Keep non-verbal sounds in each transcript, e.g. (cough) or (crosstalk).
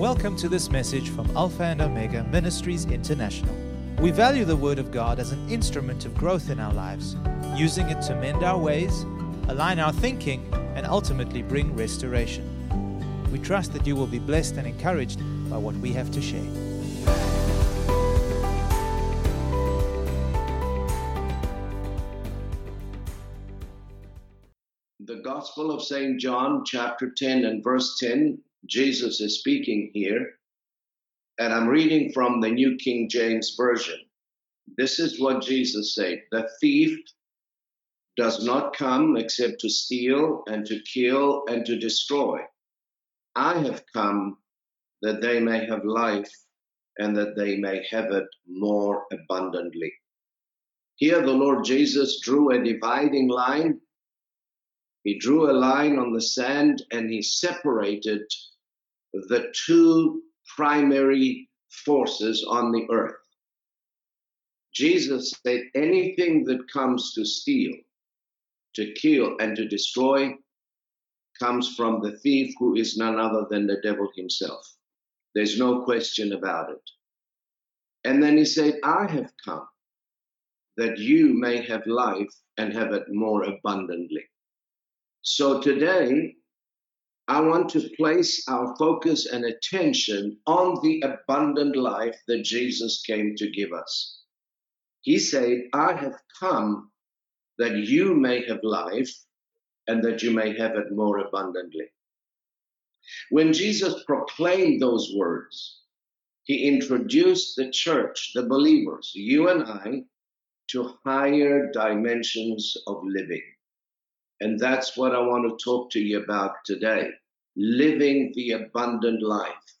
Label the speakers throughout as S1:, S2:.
S1: Welcome to this message from Alpha and Omega Ministries International. We value the Word of God as an instrument of growth in our lives, using it to mend our ways, align our thinking, and ultimately bring restoration. We trust that you will be blessed and encouraged by what we have to share.
S2: The Gospel of St. John, chapter 10 and verse 10, Jesus is speaking here, and I'm reading from the New King James Version. This is what Jesus said The thief does not come except to steal and to kill and to destroy. I have come that they may have life and that they may have it more abundantly. Here, the Lord Jesus drew a dividing line. He drew a line on the sand and he separated the two primary forces on the earth. Jesus said, anything that comes to steal, to kill, and to destroy comes from the thief who is none other than the devil himself. There's no question about it. And then he said, I have come that you may have life and have it more abundantly. So today, I want to place our focus and attention on the abundant life that Jesus came to give us. He said, I have come that you may have life and that you may have it more abundantly. When Jesus proclaimed those words, he introduced the church, the believers, you and I, to higher dimensions of living. And that's what I want to talk to you about today living the abundant life,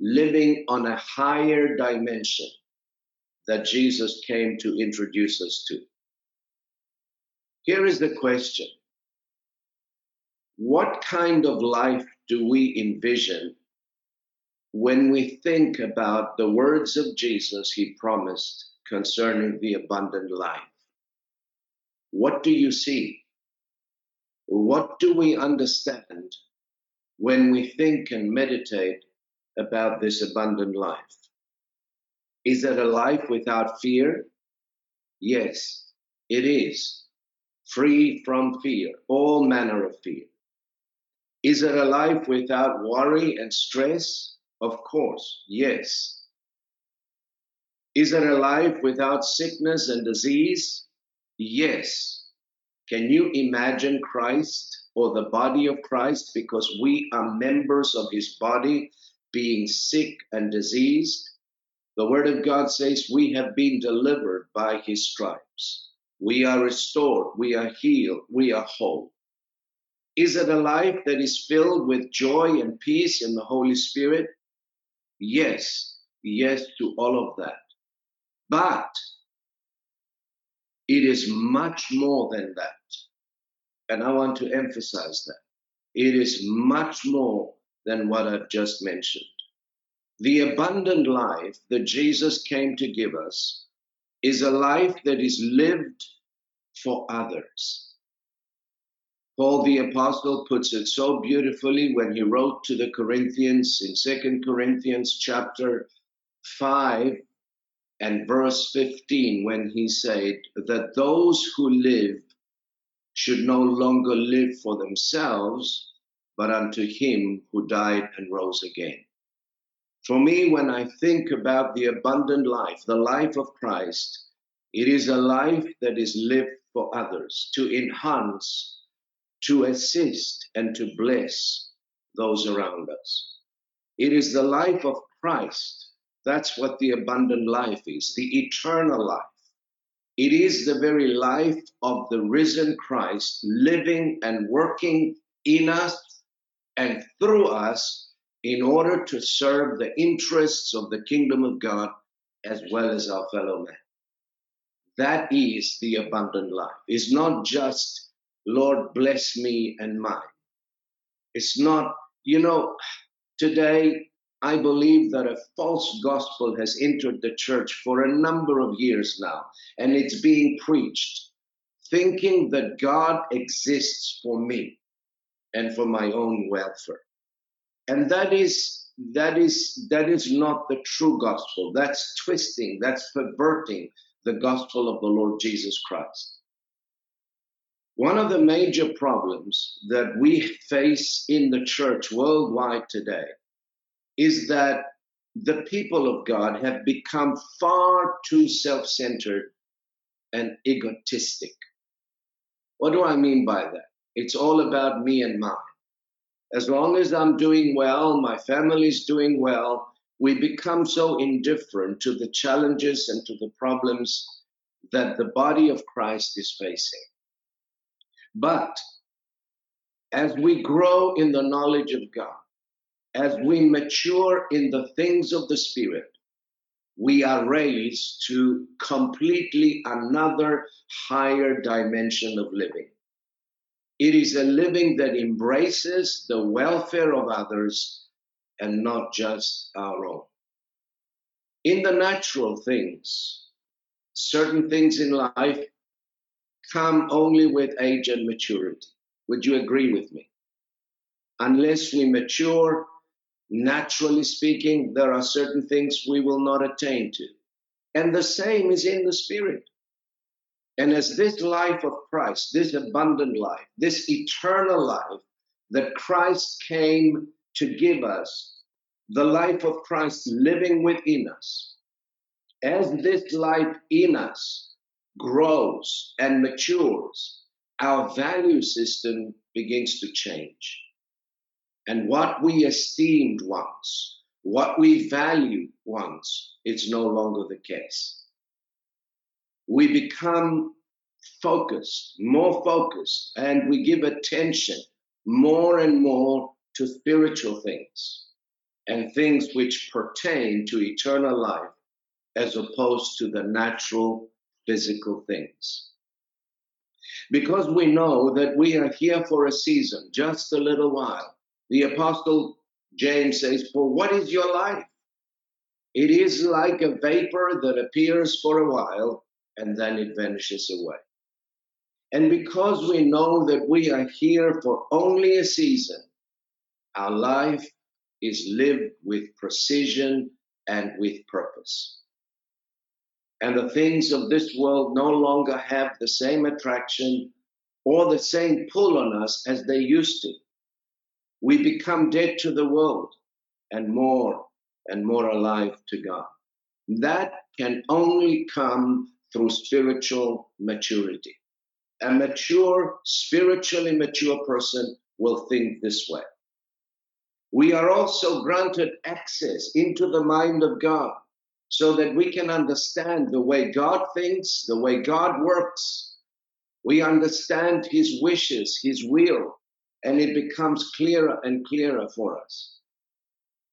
S2: living on a higher dimension that Jesus came to introduce us to. Here is the question What kind of life do we envision when we think about the words of Jesus he promised concerning the abundant life? What do you see? What do we understand when we think and meditate about this abundant life? Is it a life without fear? Yes, it is. Free from fear, all manner of fear. Is it a life without worry and stress? Of course, yes. Is it a life without sickness and disease? Yes. Can you imagine Christ or the body of Christ because we are members of his body being sick and diseased? The word of God says we have been delivered by his stripes. We are restored, we are healed, we are whole. Is it a life that is filled with joy and peace in the Holy Spirit? Yes, yes to all of that. But it is much more than that. And I want to emphasize that. It is much more than what I've just mentioned. The abundant life that Jesus came to give us is a life that is lived for others. Paul the apostle puts it so beautifully when he wrote to the Corinthians in Second Corinthians chapter 5 and verse 15 when he said that those who live should no longer live for themselves, but unto him who died and rose again. For me, when I think about the abundant life, the life of Christ, it is a life that is lived for others, to enhance, to assist, and to bless those around us. It is the life of Christ that's what the abundant life is, the eternal life. It is the very life of the risen Christ living and working in us and through us in order to serve the interests of the kingdom of God as well as our fellow men. That is the abundant life. It's not just, Lord, bless me and mine. It's not, you know, today I believe that a false gospel has entered the church for a number of years now, and it's being preached, thinking that God exists for me and for my own welfare. And that is that is that is not the true gospel. That's twisting, that's perverting the gospel of the Lord Jesus Christ. One of the major problems that we face in the church worldwide today is that the people of God have become far too self centered and egotistic. What do I mean by that? It's all about me and mine. As long as I'm doing well, my family's doing well, we become so indifferent to the challenges and to the problems that the body of Christ is facing. But as we grow in the knowledge of God, as we mature in the things of the Spirit, we are raised to completely another higher dimension of living. It is a living that embraces the welfare of others and not just our own. In the natural things, certain things in life come only with age and maturity. Would you agree with me? Unless we mature, naturally speaking, there are certain things we will not attain to. And the same is in the spirit. And as this life of Christ, this abundant life, this eternal life that Christ came to give us, the life of Christ living within us, as this life in us grows and matures, our value system begins to change. And what we esteemed once, what we valued once, it's no longer the case we become focused, more focused, and we give attention more and more to spiritual things and things which pertain to eternal life as opposed to the natural physical things. Because we know that we are here for a season, just a little while. The Apostle James says, For what is your life? It is like a vapor that appears for a while and then it vanishes away. And because we know that we are here for only a season, our life is lived with precision and with purpose. And the things of this world no longer have the same attraction or the same pull on us as they used to. We become dead to the world and more and more alive to God. That can only come through spiritual maturity. A mature, spiritually mature person will think this way. We are also granted access into the mind of God so that we can understand the way God thinks, the way God works. We understand His wishes, His will, and it becomes clearer and clearer for us.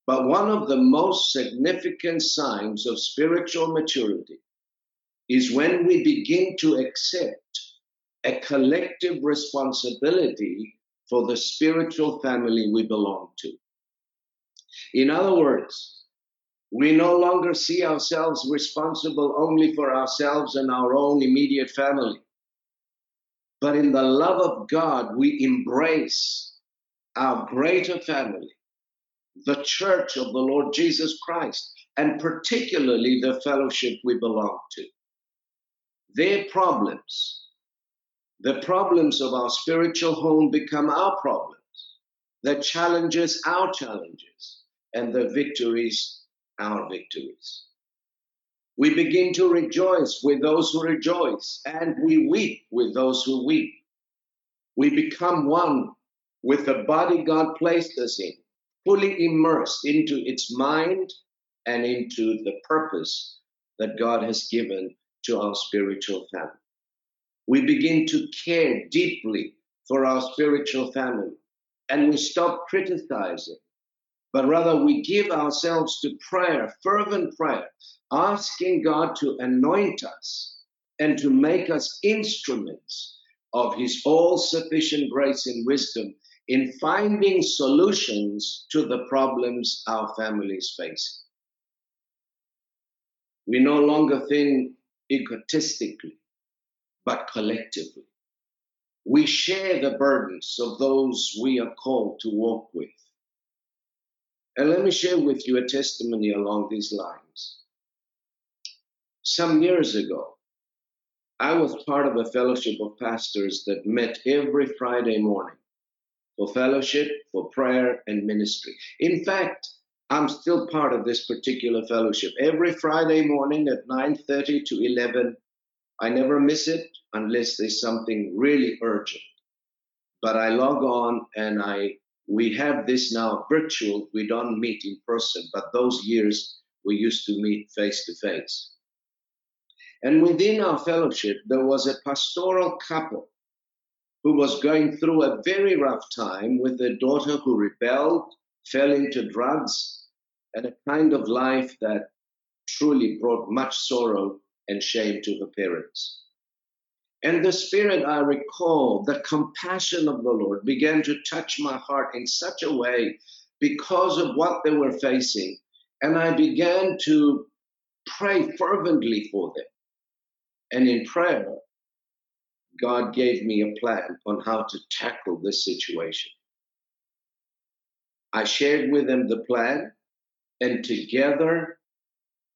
S2: But one of the most significant signs of spiritual maturity is when we begin to accept a collective responsibility for the spiritual family we belong to. In other words, we no longer see ourselves responsible only for ourselves and our own immediate family. But in the love of God, we embrace our greater family, the church of the Lord Jesus Christ, and particularly the fellowship we belong to their problems, the problems of our spiritual home become our problems, the challenges our challenges, and the victories our victories. We begin to rejoice with those who rejoice, and we weep with those who weep. We become one with the body God placed us in, fully immersed into its mind and into the purpose that God has given to our spiritual family. We begin to care deeply for our spiritual family and we stop criticizing, but rather we give ourselves to prayer, fervent prayer, asking God to anoint us and to make us instruments of His all sufficient grace and wisdom in finding solutions to the problems our families face. We no longer think egotistically, but collectively. We share the burdens of those we are called to walk with. And let me share with you a testimony along these lines. Some years ago, I was part of a fellowship of pastors that met every Friday morning for fellowship, for prayer, and ministry. In fact, I'm still part of this particular fellowship. Every Friday morning at 9:30 to 11, I never miss it unless there's something really urgent. But I log on and I we have this now virtual. We don't meet in person, but those years we used to meet face to face. And within our fellowship, there was a pastoral couple who was going through a very rough time with a daughter who rebelled, fell into drugs, and a kind of life that truly brought much sorrow and shame to her parents. And the Spirit, I recall, the compassion of the Lord began to touch my heart in such a way because of what they were facing. And I began to pray fervently for them. And in prayer, God gave me a plan on how to tackle this situation. I shared with them the plan, and together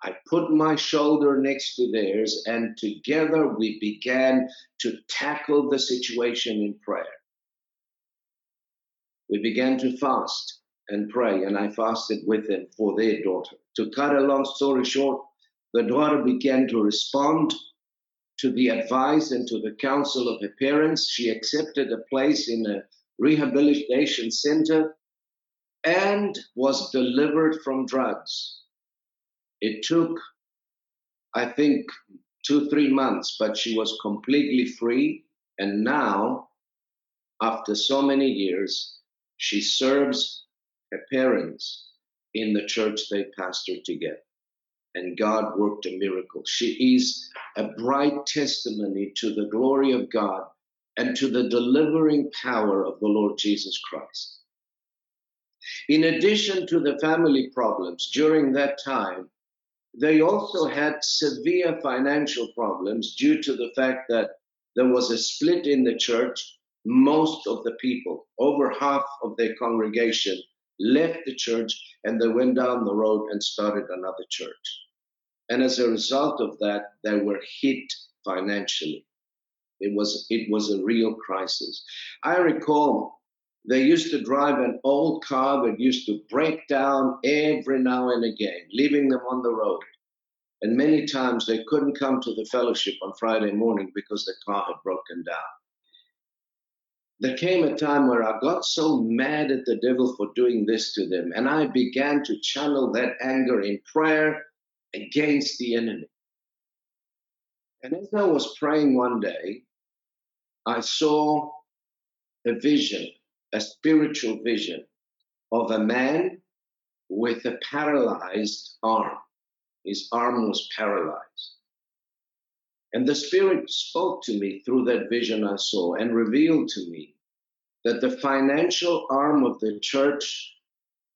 S2: I put my shoulder next to theirs, and together we began to tackle the situation in prayer. We began to fast and pray, and I fasted with them for their daughter. To cut a long story short, the daughter began to respond to the advice and to the counsel of her parents. She accepted a place in a rehabilitation center and was delivered from drugs. It took, I think, two, three months, but she was completely free. And now, after so many years, she serves her parents in the church they pastored together and God worked a miracle. She is a bright testimony to the glory of God and to the delivering power of the Lord Jesus Christ. In addition to the family problems during that time, they also had severe financial problems due to the fact that there was a split in the church. Most of the people, over half of their congregation, left the church and they went down the road and started another church. And as a result of that, they were hit financially. It was, it was a real crisis. I recall they used to drive an old car that used to break down every now and again, leaving them on the road. And many times they couldn't come to the fellowship on Friday morning because the car had broken down. There came a time where I got so mad at the devil for doing this to them, and I began to channel that anger in prayer against the enemy. And as I was praying one day, I saw a vision, a spiritual vision of a man with a paralyzed arm. His arm was paralyzed. And the Spirit spoke to me through that vision I saw and revealed to me that the financial arm of the church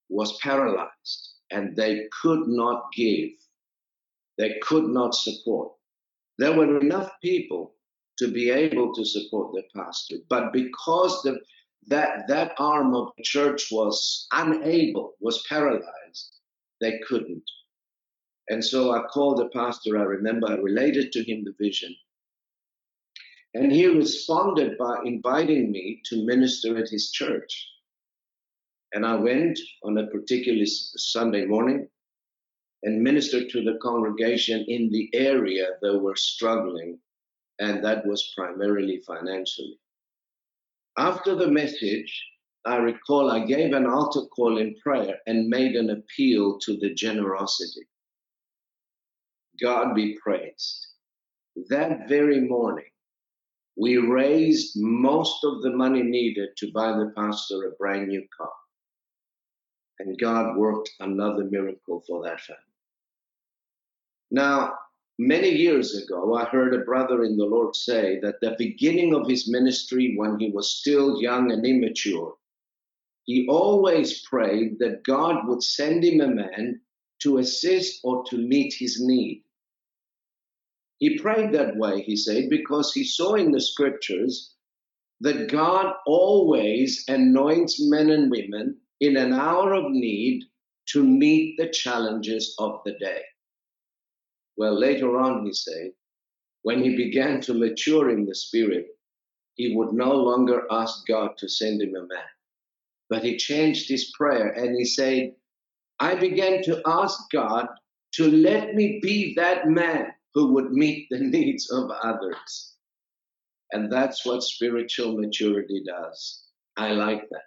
S2: was paralyzed and they could not give they could not support. There were enough people to be able to support the pastor, but because the, that that arm of the church was unable, was paralyzed, they couldn't. And so I called the pastor. I remember I related to him the vision. And he responded by inviting me to minister at his church. And I went on a particular Sunday morning and ministered to the congregation in the area that were struggling, and that was primarily financially. After the message, I recall I gave an altar call in prayer and made an appeal to the generosity. God be praised. That very morning, we raised most of the money needed to buy the pastor a brand new car. And God worked another miracle for that family. Now, many years ago, I heard a brother in the Lord say that the beginning of his ministry, when he was still young and immature, he always prayed that God would send him a man to assist or to meet his need. He prayed that way, he said, because he saw in the scriptures that God always anoints men and women in an hour of need to meet the challenges of the day. Well, later on, he said, when he began to mature in the spirit, he would no longer ask God to send him a man. But he changed his prayer and he said, I began to ask God to let me be that man who would meet the (laughs) needs of others. And that's what spiritual maturity does. I like that.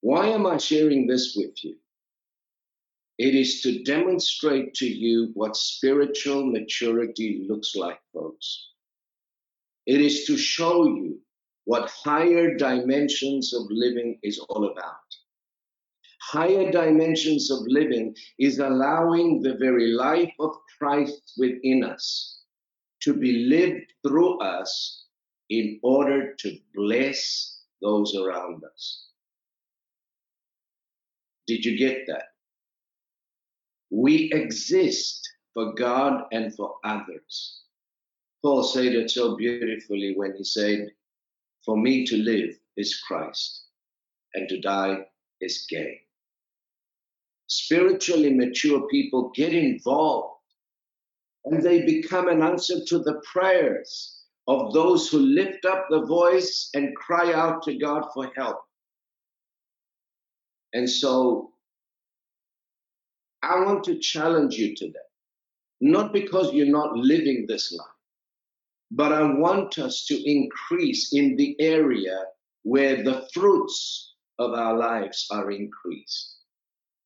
S2: Why am I sharing this with you? It is to demonstrate to you what spiritual maturity looks like, folks. It is to show you what higher dimensions of living is all about. Higher dimensions of living is allowing the very life of Christ within us to be lived through us in order to bless those around us. Did you get that? We exist for God and for others. Paul said it so beautifully when he said, For me to live is Christ, and to die is gain. Spiritually mature people get involved and they become an answer to the prayers of those who lift up the voice and cry out to God for help. And so I want to challenge you today, not because you're not living this life, but I want us to increase in the area where the fruits of our lives are increased.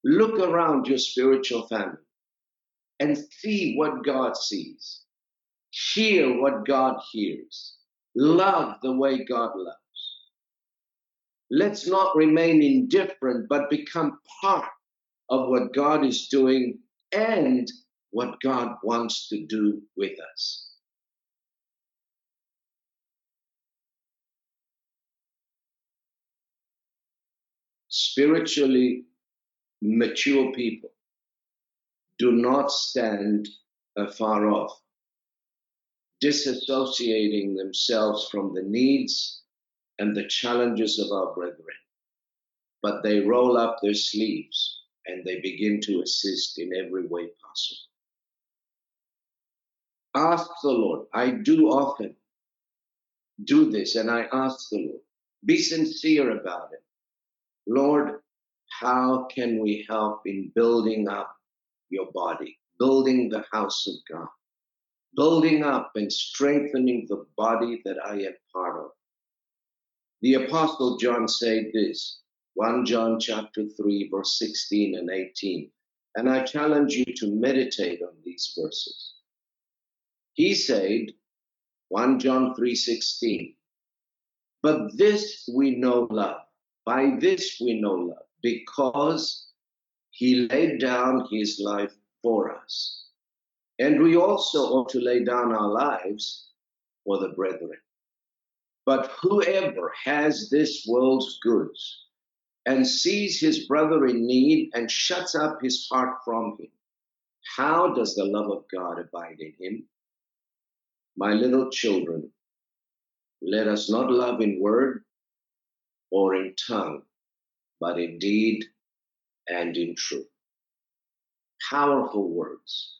S2: Look around your spiritual family and see what God sees. Hear what God hears. Love the way God loves. Let's not remain indifferent, but become part of what God is doing and what God wants to do with us. Spiritually mature people do not stand afar off, disassociating themselves from the needs and the challenges of our brethren, but they roll up their sleeves and they begin to assist in every way possible. Ask the Lord. I do often do this, and I ask the Lord. Be sincere about it. Lord, how can we help in building up your body, building the house of God, building up and strengthening the body that I am part of? The Apostle John said this 1 John chapter 3, verse 16 and 18. And I challenge you to meditate on these verses. He said, 1 John 3 16, but this we know love. By this we know love, because he laid down his life for us. And we also ought to lay down our lives for the brethren. But whoever has this world's goods and sees his brother in need and shuts up his heart from him, how does the love of God abide in him? My little children, let us not love in word or in tongue, but in deed and in truth. Powerful words.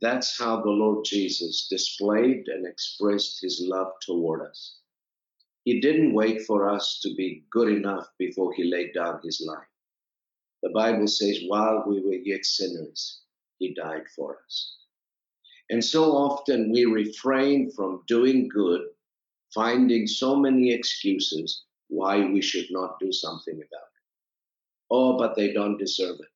S2: That's how the Lord Jesus displayed and expressed his love toward us. He didn't wait for us to be good enough before he laid down his life. The Bible says, while we were yet sinners, he died for us. And so often we refrain from doing good, finding so many excuses why we should not do something about it. Oh, but they don't deserve it.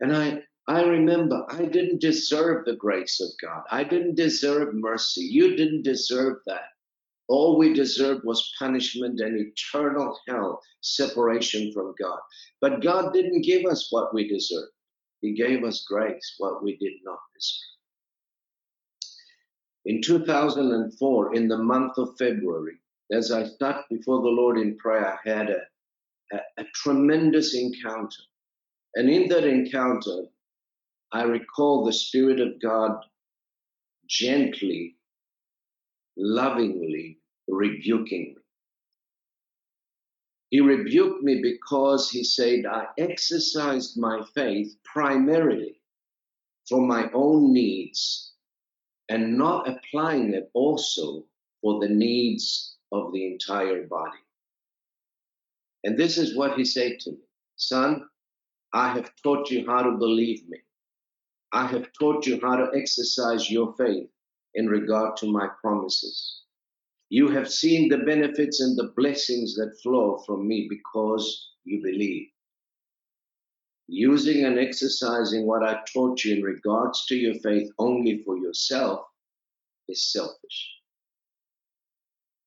S2: And I, I remember I didn't deserve the grace of God. I didn't deserve mercy. You didn't deserve that. All we deserved was punishment and eternal hell, separation from God. But God didn't give us what we deserved. He gave us grace, what we did not deserve. In 2004, in the month of February, as I sat before the Lord in prayer, I had a, a, a tremendous encounter. And in that encounter, I recall the Spirit of God gently, lovingly rebuking me. He rebuked me because he said, I exercised my faith primarily for my own needs and not applying it also for the needs of the entire body. And this is what he said to me Son, I have taught you how to believe me. I have taught you how to exercise your faith in regard to my promises. You have seen the benefits and the blessings that flow from me because you believe. Using and exercising what I taught you in regards to your faith only for yourself is selfish.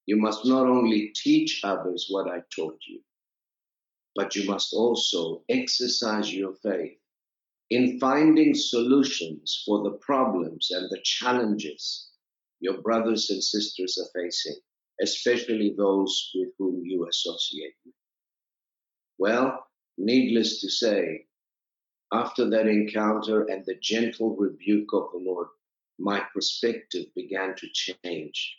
S2: You must not only teach others what I taught you, but you must also exercise your faith in finding solutions for the problems and the challenges your brothers and sisters are facing, especially those with whom you associate with. Well, needless to say, after that encounter and the gentle rebuke of the Lord, my perspective began to change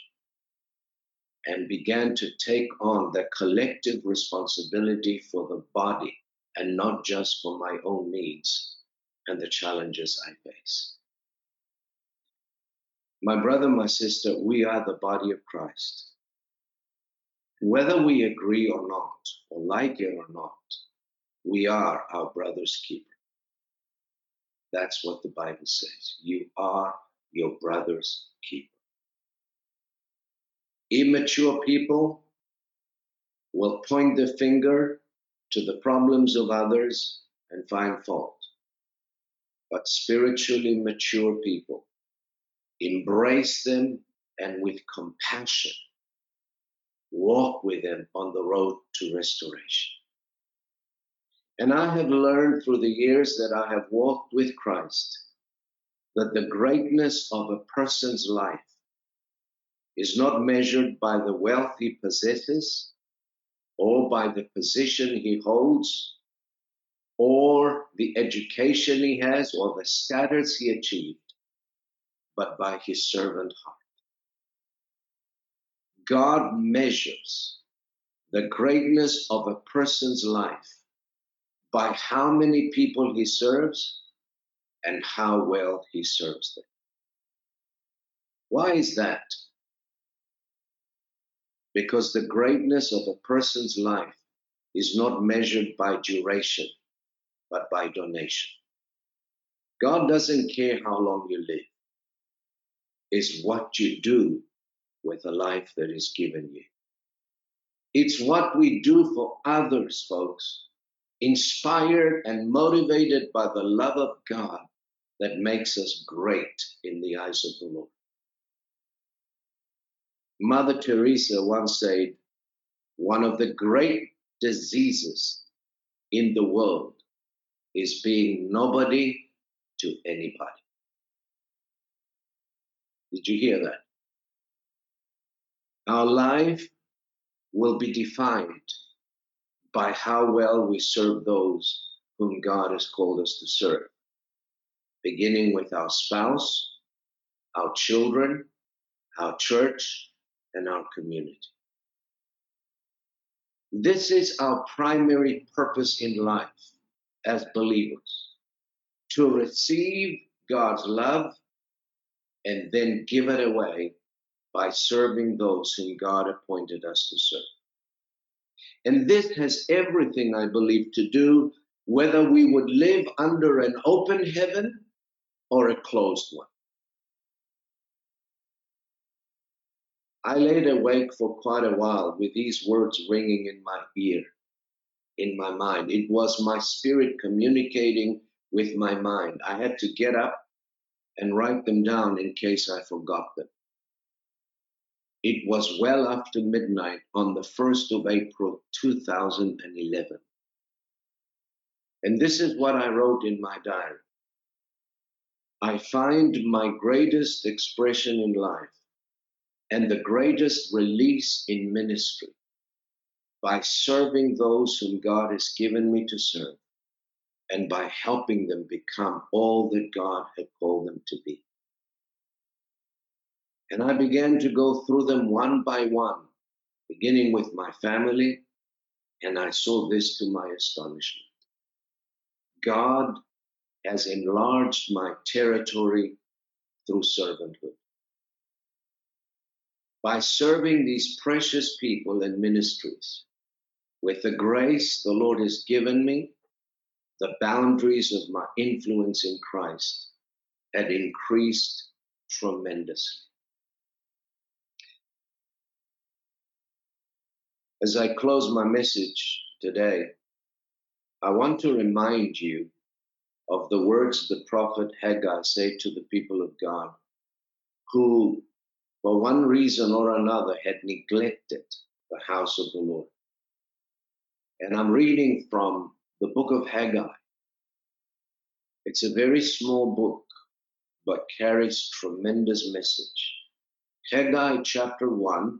S2: and began to take on the collective responsibility for the body and not just for my own needs and the challenges I face. My brother, my sister, we are the body of Christ. Whether we agree or not, or like it or not, we are our brother's keeper. That's what the Bible says. You are your brother's keeper. Immature people will point the finger to the problems of others and find fault. But spiritually mature people embrace them, and with compassion, walk with them on the road to restoration. And I have learned through the years that I have walked with Christ that the greatness of a person's life is not measured by the wealth he possesses or by the position he holds or the education he has or the status he achieved but by his servant heart. God measures the greatness of a person's life by how many people he serves and how well he serves them. Why is that? Because the greatness of a person's life is not measured by duration, but by donation. God doesn't care how long you live is what you do with the life that is given you. It's what we do for others, folks, inspired and motivated by the love of God that makes us great in the eyes of the Lord. Mother Teresa once said, one of the great diseases in the world is being nobody to anybody. Did you hear that? Our life will be defined by how well we serve those whom God has called us to serve, beginning with our spouse, our children, our church, and our community. This is our primary purpose in life as believers to receive God's love and then give it away by serving those whom God appointed us to serve. And this has everything, I believe, to do whether we would live under an open heaven or a closed one. I laid awake for quite a while with these words ringing in my ear, in my mind. It was my spirit communicating with my mind. I had to get up and write them down in case I forgot them. It was well after midnight on the 1st of April 2011. And this is what I wrote in my diary. I find my greatest expression in life and the greatest release in ministry by serving those whom God has given me to serve and by helping them become all that God had called them to be. And I began to go through them one by one, beginning with my family And I saw this to my astonishment. God has enlarged my territory through servanthood. By serving these precious people and ministries, with the grace the Lord has given me, the boundaries of my influence in Christ had increased tremendously. As I close my message today, I want to remind you of the words the prophet Haggai said to the people of God, who, for one reason or another, had neglected the house of the Lord. And I'm reading from the book of Haggai. It's a very small book, but carries tremendous message. Haggai chapter 1,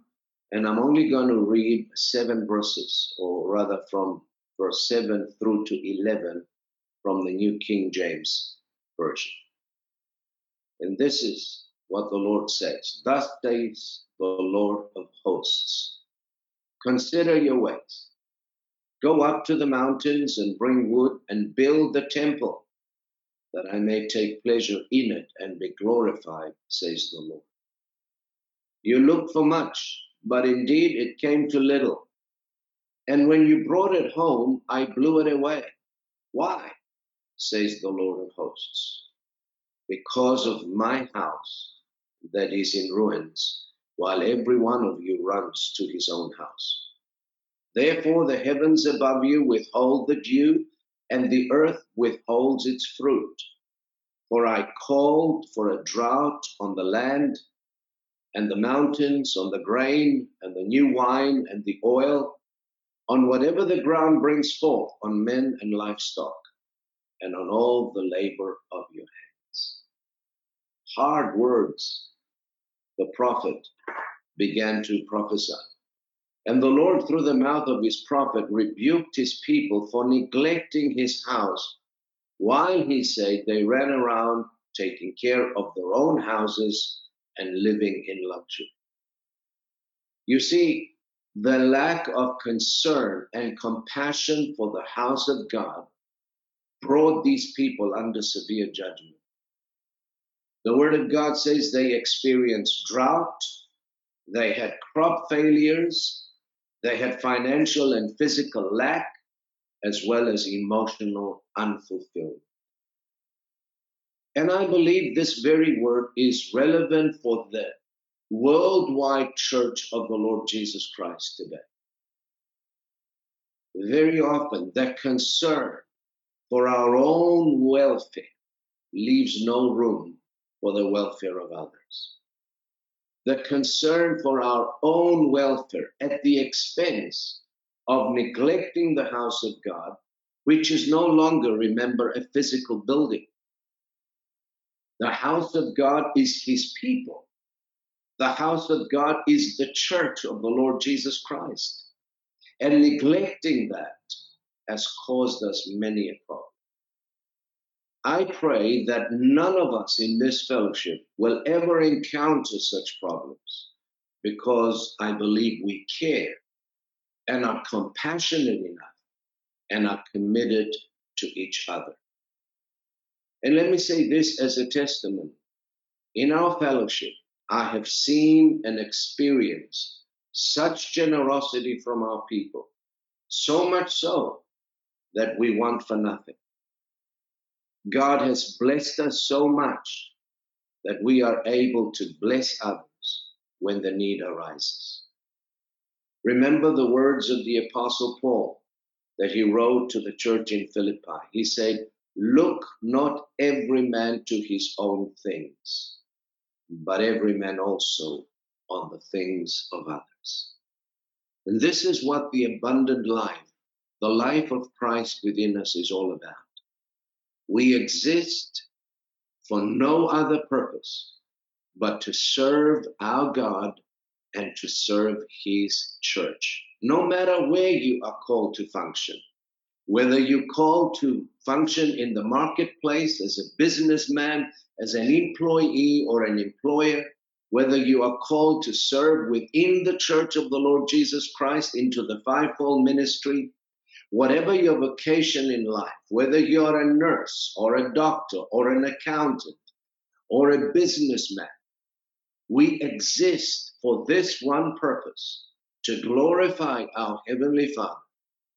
S2: and I'm only going to read seven verses, or rather from verse 7 through to 11 from the New King James Version. And this is what the Lord says Thus says the Lord of hosts Consider your ways. Go up to the mountains and bring wood and build the temple, that I may take pleasure in it and be glorified, says the Lord. You looked for much, but indeed it came to little. And when you brought it home, I blew it away. Why? says the Lord of hosts. Because of my house that is in ruins, while every one of you runs to his own house. Therefore, the heavens above you withhold the dew, and the earth withholds its fruit. For I called for a drought on the land, and the mountains on the grain, and the new wine, and the oil, on whatever the ground brings forth, on men and livestock and on all the labor of your hands. Hard words the prophet began to prophesy. And the Lord, through the mouth of his prophet, rebuked his people for neglecting his house, while he said they ran around taking care of their own houses and living in luxury. You see, the lack of concern and compassion for the house of God brought these people under severe judgment. The Word of God says they experienced drought, they had crop failures, they had financial and physical lack, as well as emotional unfulfillment. And I believe this very word is relevant for the worldwide church of the Lord Jesus Christ today. Very often, the concern for our own welfare leaves no room for the welfare of others. The concern for our own welfare at the expense of neglecting the house of God, which is no longer, remember, a physical building. The house of God is his people. The house of God is the church of the Lord Jesus Christ. And neglecting that has caused us many a problem. I pray that none of us in this fellowship will ever encounter such problems because I believe we care and are compassionate enough and are committed to each other. And let me say this as a testimony. In our fellowship, I have seen and experienced such generosity from our people, so much so that we want for nothing. God has blessed us so much that we are able to bless others when the need arises. Remember the words of the Apostle Paul that he wrote to the church in Philippi. He said, Look not every man to his own things, but every man also on the things of others. And this is what the abundant life, the life of Christ within us, is all about. We exist for no other purpose but to serve our God and to serve His church. No matter where you are called to function, whether you're called to function in the marketplace as a businessman, as an employee, or an employer, whether you are called to serve within the church of the Lord Jesus Christ into the fivefold ministry, whatever your vocation in life, whether you're a nurse or a doctor or an accountant or a businessman, we exist for this one purpose to glorify our Heavenly Father,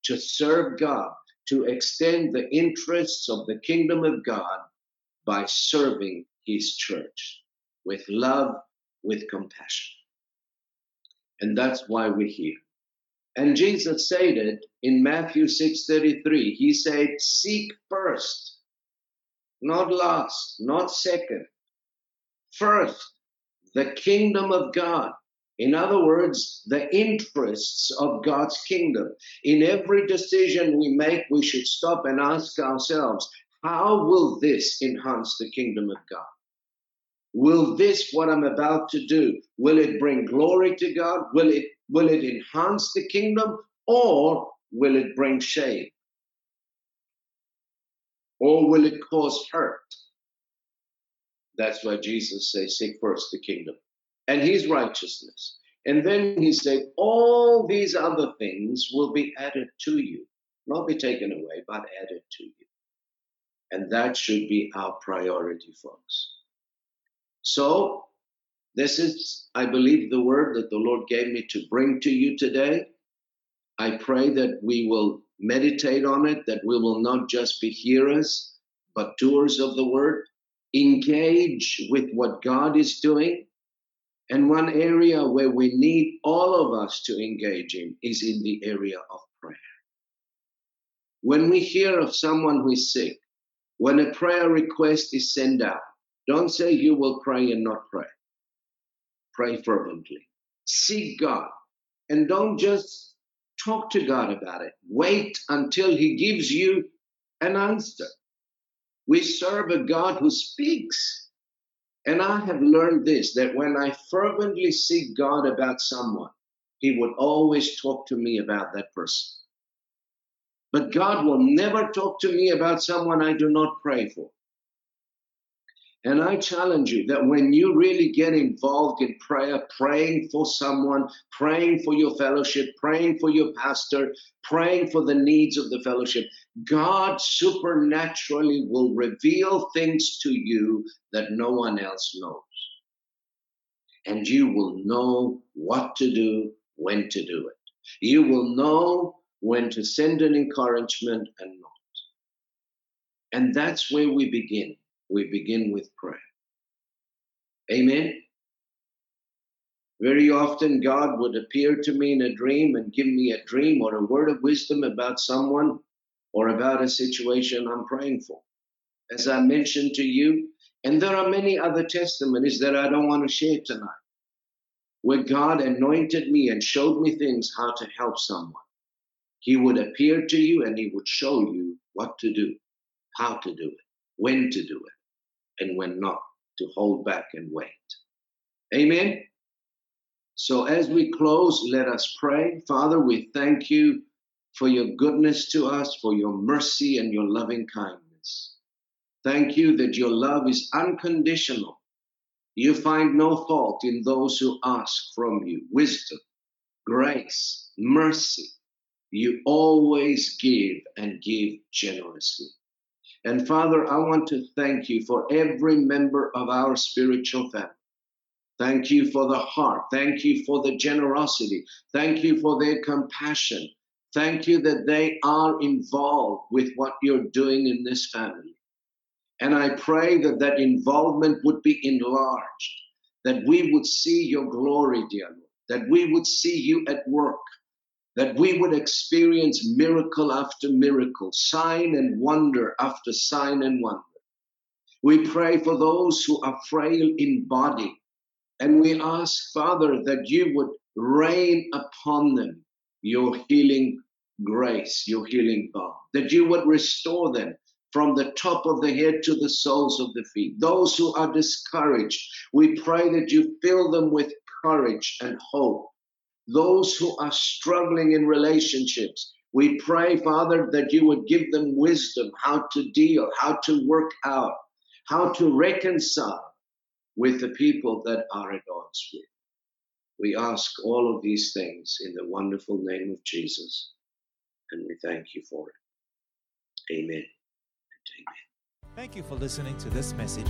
S2: to serve God, to extend the interests of the kingdom of God by serving His church with love, with compassion. And that's why we're here. And Jesus said it in Matthew 6:33. He said, "Seek first, not last, not second. First, the kingdom of God. In other words, the interests of God's kingdom. In every decision we make, we should stop and ask ourselves, how will this enhance the kingdom of God? Will this, what I'm about to do, will it bring glory to God? Will it Will it enhance the kingdom or will it bring shame? Or will it cause hurt? That's why Jesus says, Seek first the kingdom and his righteousness. And then he said, All these other things will be added to you, not be taken away, but added to you. And that should be our priority, folks. So this is, I believe, the word that the Lord gave me to bring to you today. I pray that we will meditate on it, that we will not just be hearers, but doers of the word. Engage with what God is doing. And one area where we need all of us to engage in is in the area of prayer. When we hear of someone who is sick, when a prayer request is sent out, don't say you will pray and not pray pray fervently. Seek God. And don't just talk to God about it. Wait until He gives you an answer. We serve a God who speaks. And I have learned this that when I fervently seek God about someone, He would always talk to me about that person. But God will never talk to me about someone I do not pray for. And I challenge you that when you really get involved in prayer, praying for someone, praying for your fellowship, praying for your pastor, praying for the needs of the fellowship, God supernaturally will reveal things to you that no one else knows. And you will know what to do, when to do it. You will know when to send an encouragement and not. And that's where we begin we begin with prayer. Amen. Very often, God would appear to me in a dream and give me a dream or a word of wisdom about someone or about a situation I'm praying for. As I mentioned to you, and there are many other testimonies that I don't want to share tonight, where God anointed me and showed me things how to help someone. He would appear to you and he would show you what to do, how to do it, when to do it and when not, to hold back and wait. Amen. So as we close, let us pray. Father, we thank you for your goodness to us, for your mercy and your loving kindness. Thank you that your love is unconditional. You find no fault in those who ask from you wisdom, grace, mercy. You always give and give generously. And Father, I want to thank you for every member of our spiritual family. Thank you for the heart. Thank you for the generosity. Thank you for their compassion. Thank you that they are involved with what you're doing in this family. And I pray that that involvement would be enlarged, that we would see your glory, dear Lord, that we would see you at work, that we would experience miracle after miracle, sign and wonder after sign and wonder. We pray for those who are frail in body, and we ask, Father, that you would rain upon them your healing grace, your healing balm, that you would restore them from the top of the head to the soles of the feet. Those who are discouraged, we pray that you fill them with courage and hope those who are struggling in relationships. We pray, Father, that you would give them wisdom how to deal, how to work out, how to reconcile with the people that are at odds with. We ask all of these things in the wonderful name of Jesus, and we thank you for it. Amen. Amen.
S1: Thank you for listening to this message.